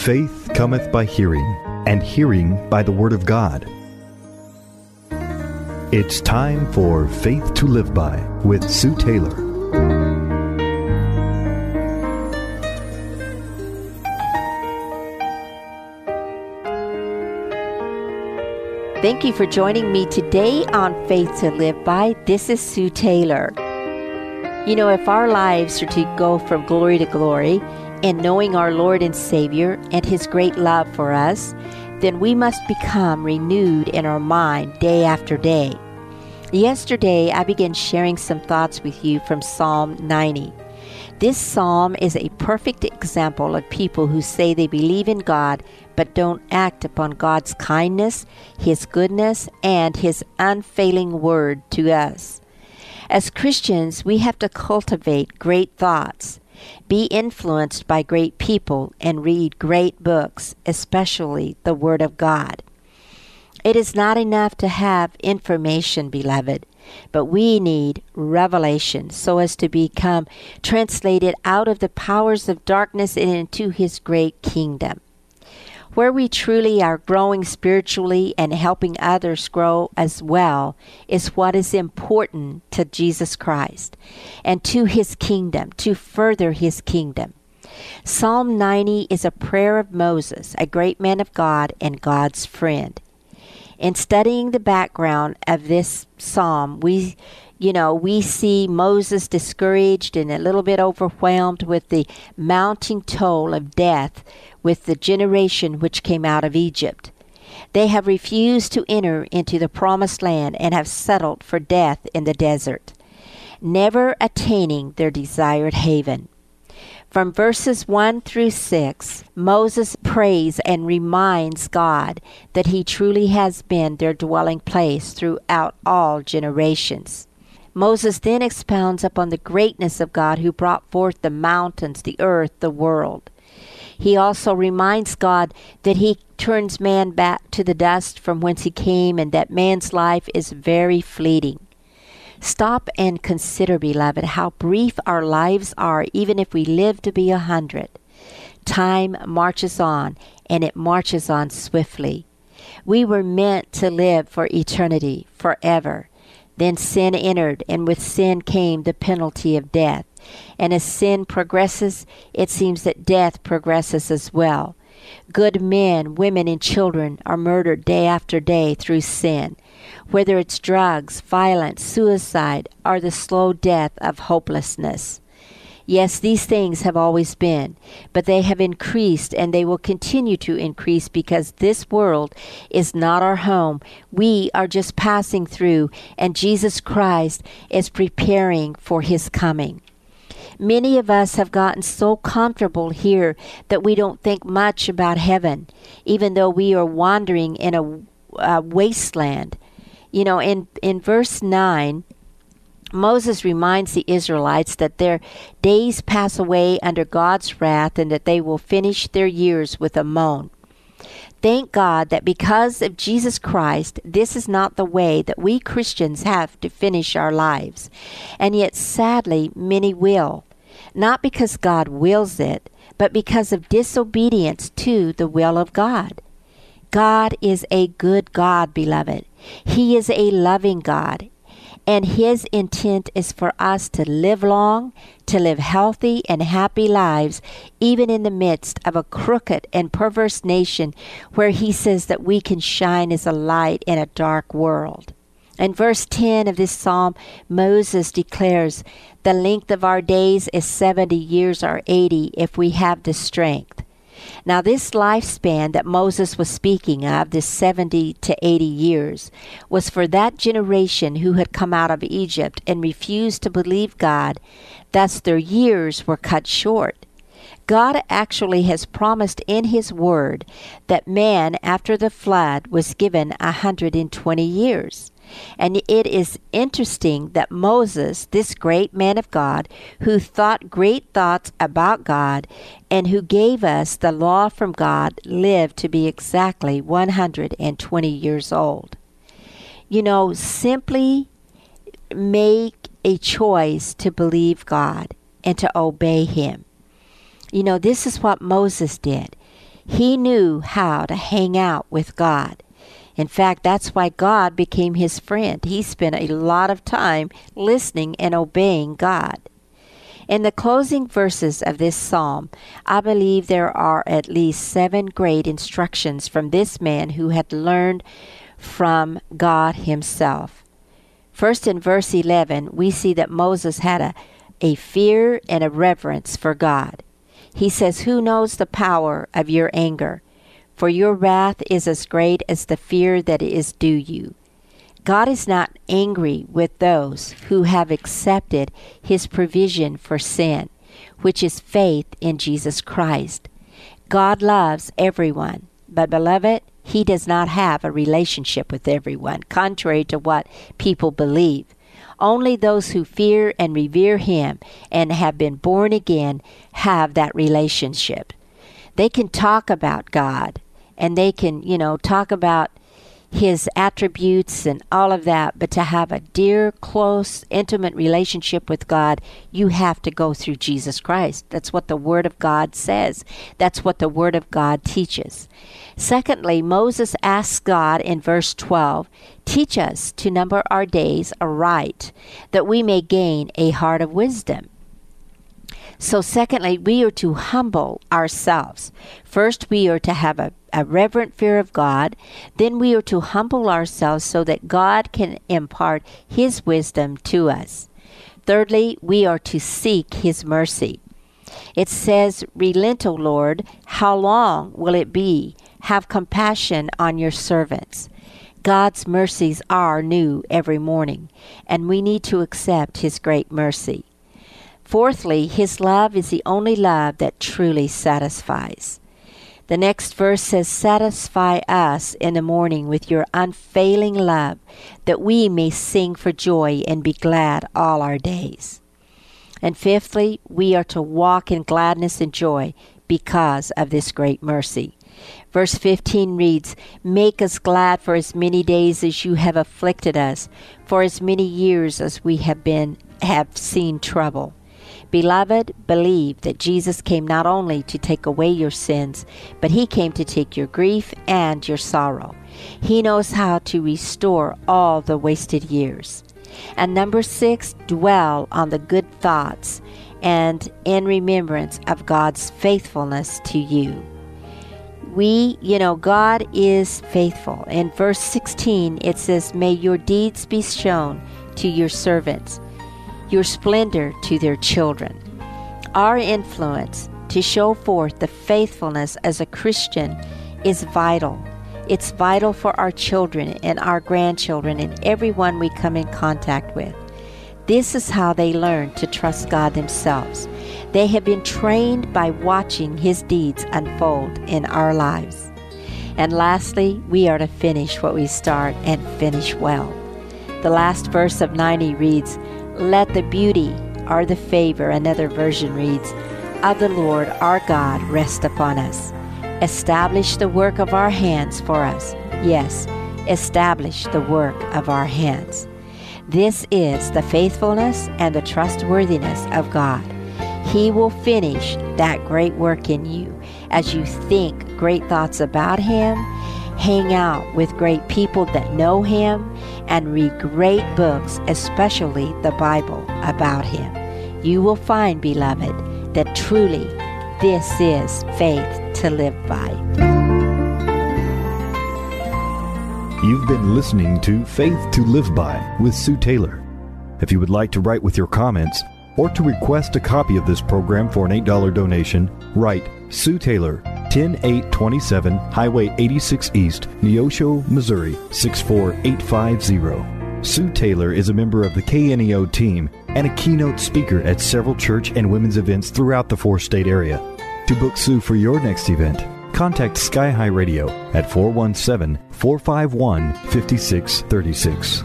Faith cometh by hearing, and hearing by the Word of God. It's time for Faith to Live By with Sue Taylor. Thank you for joining me today on Faith to Live By. This is Sue Taylor. You know, if our lives are to go from glory to glory in knowing our Lord and Savior and His great love for us, then we must become renewed in our mind day after day. Yesterday, I began sharing some thoughts with you from Psalm 90. This psalm is a perfect example of people who say they believe in God but don't act upon God's kindness, His goodness, and His unfailing word to us. As Christians, we have to cultivate great thoughts, be influenced by great people, and read great books, especially the Word of God. It is not enough to have information, beloved, but we need revelation so as to become translated out of the powers of darkness and into His great kingdom. Where we truly are growing spiritually and helping others grow as well is what is important to Jesus Christ and to His kingdom, to further His kingdom. Psalm 90 is a prayer of Moses, a great man of God and God's friend. In studying the background of this psalm, we you know, we see Moses discouraged and a little bit overwhelmed with the mounting toll of death with the generation which came out of Egypt. They have refused to enter into the promised land and have settled for death in the desert, never attaining their desired haven. From verses 1 through 6, Moses prays and reminds God that he truly has been their dwelling place throughout all generations. Moses then expounds upon the greatness of God who brought forth the mountains, the earth, the world. He also reminds God that he turns man back to the dust from whence he came and that man's life is very fleeting. Stop and consider, beloved, how brief our lives are, even if we live to be a hundred. Time marches on, and it marches on swiftly. We were meant to live for eternity, forever. Then sin entered, and with sin came the penalty of death. And as sin progresses, it seems that death progresses as well. Good men, women, and children are murdered day after day through sin whether it's drugs, violence, suicide, or the slow death of hopelessness. Yes, these things have always been, but they have increased and they will continue to increase because this world is not our home. We are just passing through, and Jesus Christ is preparing for his coming. Many of us have gotten so comfortable here that we don't think much about heaven, even though we are wandering in a, a wasteland. You know, in, in verse 9, Moses reminds the Israelites that their days pass away under God's wrath and that they will finish their years with a moan. Thank God that because of Jesus Christ, this is not the way that we Christians have to finish our lives. And yet, sadly, many will. Not because God wills it, but because of disobedience to the will of God. God is a good God, beloved. He is a loving God. And His intent is for us to live long, to live healthy and happy lives, even in the midst of a crooked and perverse nation where He says that we can shine as a light in a dark world. In verse 10 of this psalm, Moses declares, The length of our days is 70 years or 80 if we have the strength. Now, this lifespan that Moses was speaking of, this 70 to 80 years, was for that generation who had come out of Egypt and refused to believe God. Thus, their years were cut short. God actually has promised in His Word that man, after the flood, was given a 120 years. And it is interesting that Moses, this great man of God, who thought great thoughts about God and who gave us the law from God, lived to be exactly 120 years old. You know, simply make a choice to believe God and to obey Him. You know, this is what Moses did. He knew how to hang out with God. In fact, that's why God became his friend. He spent a lot of time listening and obeying God. In the closing verses of this psalm, I believe there are at least seven great instructions from this man who had learned from God himself. First, in verse 11, we see that Moses had a, a fear and a reverence for God. He says, Who knows the power of your anger? For your wrath is as great as the fear that is due you. God is not angry with those who have accepted his provision for sin, which is faith in Jesus Christ. God loves everyone, but beloved, he does not have a relationship with everyone, contrary to what people believe. Only those who fear and revere him and have been born again have that relationship. They can talk about God and they can, you know, talk about his attributes and all of that, but to have a dear, close, intimate relationship with God, you have to go through Jesus Christ. That's what the Word of God says. That's what the Word of God teaches. Secondly, Moses asks God in verse 12, Teach us to number our days aright, that we may gain a heart of wisdom. So, secondly, we are to humble ourselves. First, we are to have a, a reverent fear of God. Then, we are to humble ourselves so that God can impart His wisdom to us. Thirdly, we are to seek His mercy. It says, Relent, O Lord, how long will it be? Have compassion on your servants. God's mercies are new every morning, and we need to accept His great mercy. Fourthly, his love is the only love that truly satisfies. The next verse says, Satisfy us in the morning with your unfailing love, that we may sing for joy and be glad all our days. And fifthly, we are to walk in gladness and joy because of this great mercy. Verse 15 reads, Make us glad for as many days as you have afflicted us, for as many years as we have been have seen trouble. Beloved, believe that Jesus came not only to take away your sins, but he came to take your grief and your sorrow. He knows how to restore all the wasted years. And number six, dwell on the good thoughts and in remembrance of God's faithfulness to you. We, you know, God is faithful. In verse 16, it says, May your deeds be shown to your servants your splendor to their children. Our influence to show forth the faithfulness as a Christian is vital. It's vital for our children and our grandchildren and everyone we come in contact with. This is how they learn to trust God themselves. They have been trained by watching His deeds unfold in our lives. And lastly, we are to finish what we start and finish well. The last verse of 90 reads, let the beauty or the favor, another version reads, of the Lord our God rest upon us. Establish the work of our hands for us. Yes, establish the work of our hands. This is the faithfulness and the trustworthiness of God. He will finish that great work in you as you think great thoughts about Him, hang out with great people that know Him, and read great books, especially the Bible, about Him. You will find, beloved, that truly this is faith to live by. You've been listening to Faith to Live By with Sue Taylor. If you would like to write with your comments or to request a copy of this program for an $8 donation, write Sue Taylor, 10827 Highway 86 East, Neosho, Missouri 64850. Sue Taylor is a member of the KNEO team and a keynote speaker at several church and women's events throughout the four state area. To book Sue for your next event, contact Sky High Radio at 417 451 5636.